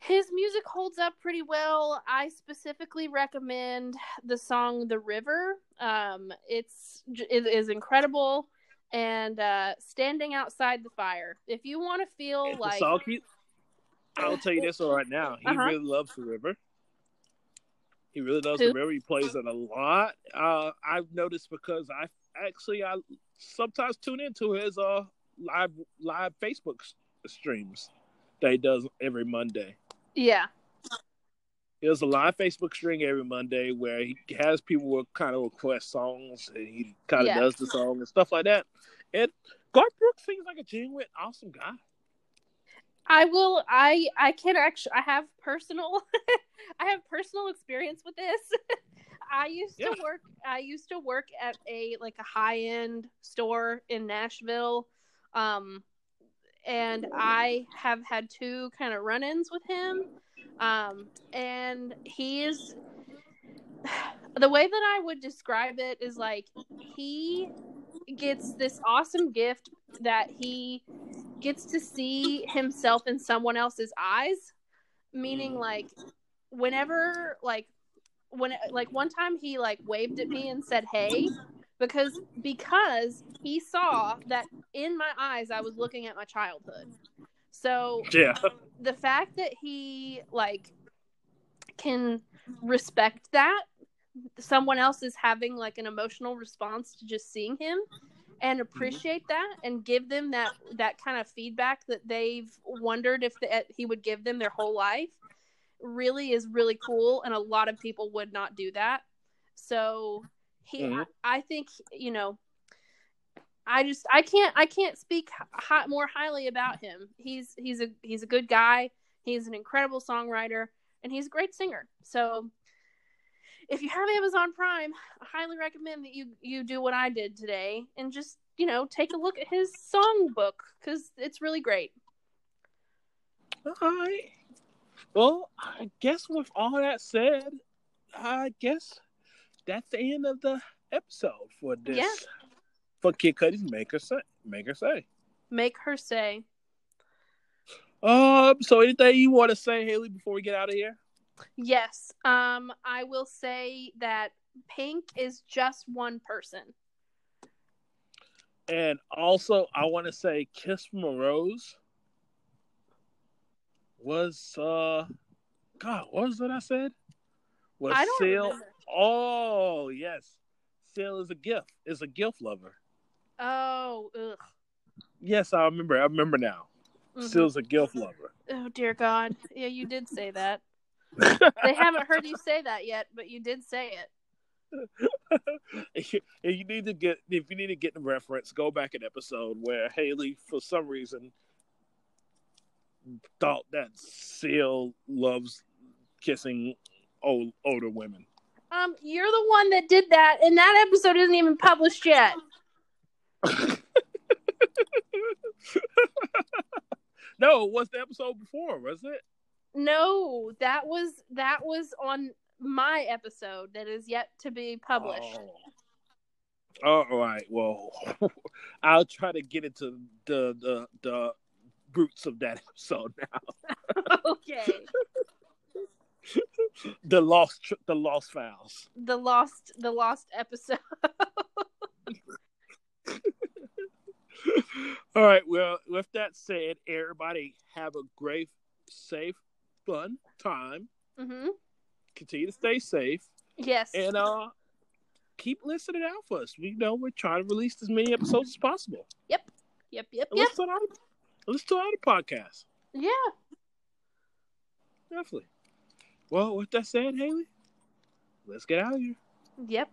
his music holds up pretty well i specifically recommend the song the river um it's it is incredible and uh standing outside the fire if you want to feel The like he- I'll tell you this right now. He Uh-huh. really loves the river. He really loves Who? the river. He plays it a lot. Uh, I've noticed because I actually I sometimes tune into his uh live live Facebook streams that he does every Monday. yeah He does a live Facebook stream every Monday where he has people kind of request songs and he kind of Yeah. does the song and stuff like that. And Garth Brooks seems like a genuine awesome guy. I will. I I can actually. I have personal. I have personal experience with this. I used to work. I used to work at a like a high end store in Nashville, um, and I have had two kind of run ins with him. Um, and he is the way that I would describe it is like he gets this awesome gift that he gets to see himself in someone else's eyes meaning Mm. like whenever like when like one time he like waved at me and said hey because because he saw that in my eyes I was looking at my childhood so Yeah. the fact that he like can respect that someone else is having like an emotional response to just seeing him and mm-hmm. appreciate that and give them that that kind of feedback that they've wondered if the, he would give them their whole life really is really cool and a lot of people would not do that. So he Mhm. i think you know i just i can't i can't speak hi, more highly about him. He's he's a he's a good guy. He's an incredible songwriter and he's a great singer. So if you have amazon prime i highly recommend that you you do what i did today and just you know take a look at his songbook because it's really great. All right. Well, I guess with all that said, I guess that's the end of the episode for this. Yeah. For Kid Cudi's Make Her Say. Make Her Say. make her say Um. So, anything you want to say, Haley, before we get out of here? yes um i will say that pink is just one person And also, I want to say, "Kiss from a Rose" was uh, God, what was it I said? Was i Seal? remember. Oh yes, Seal is a gift. Is a gift lover. oh ugh. Yes, I remember. I remember now. Mhm. Seal's a gift lover. oh dear god yeah you did say that they haven't heard you say that yet but you did say it if you need to get if you need to get the reference, go back an episode where Haley, for some reason, thought that Seal loves kissing old, older women. Um, you're the one that did that, and that episode isn't even published yet. no, what's the episode before? Was it? No, that was that was on my episode that is yet to be published. Oh. All right. Well, I'll try to get it to the the the roots of that episode now. okay. the lost the lost files. The lost the lost episode. All right. Well, with that said, everybody have a great, safe, fun time. hmm Continue to stay safe, Yes. and uh, keep listening out for us. We know we're trying to release as many episodes as possible. Yep. Yep. Yep. And Yep. Listen to our, listen to our other podcasts. Yeah. Definitely. Well, with that said, Haley, let's get out of here. Yep.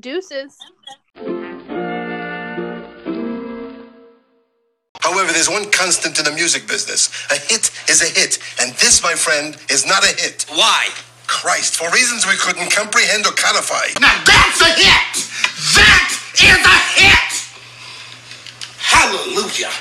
Deuces. However, there's one constant in the music business. A hit is a hit, and this, my friend, is not a hit. Why? Christ, for reasons we couldn't comprehend or codify. Now that's a hit! That is a hit! Hallelujah!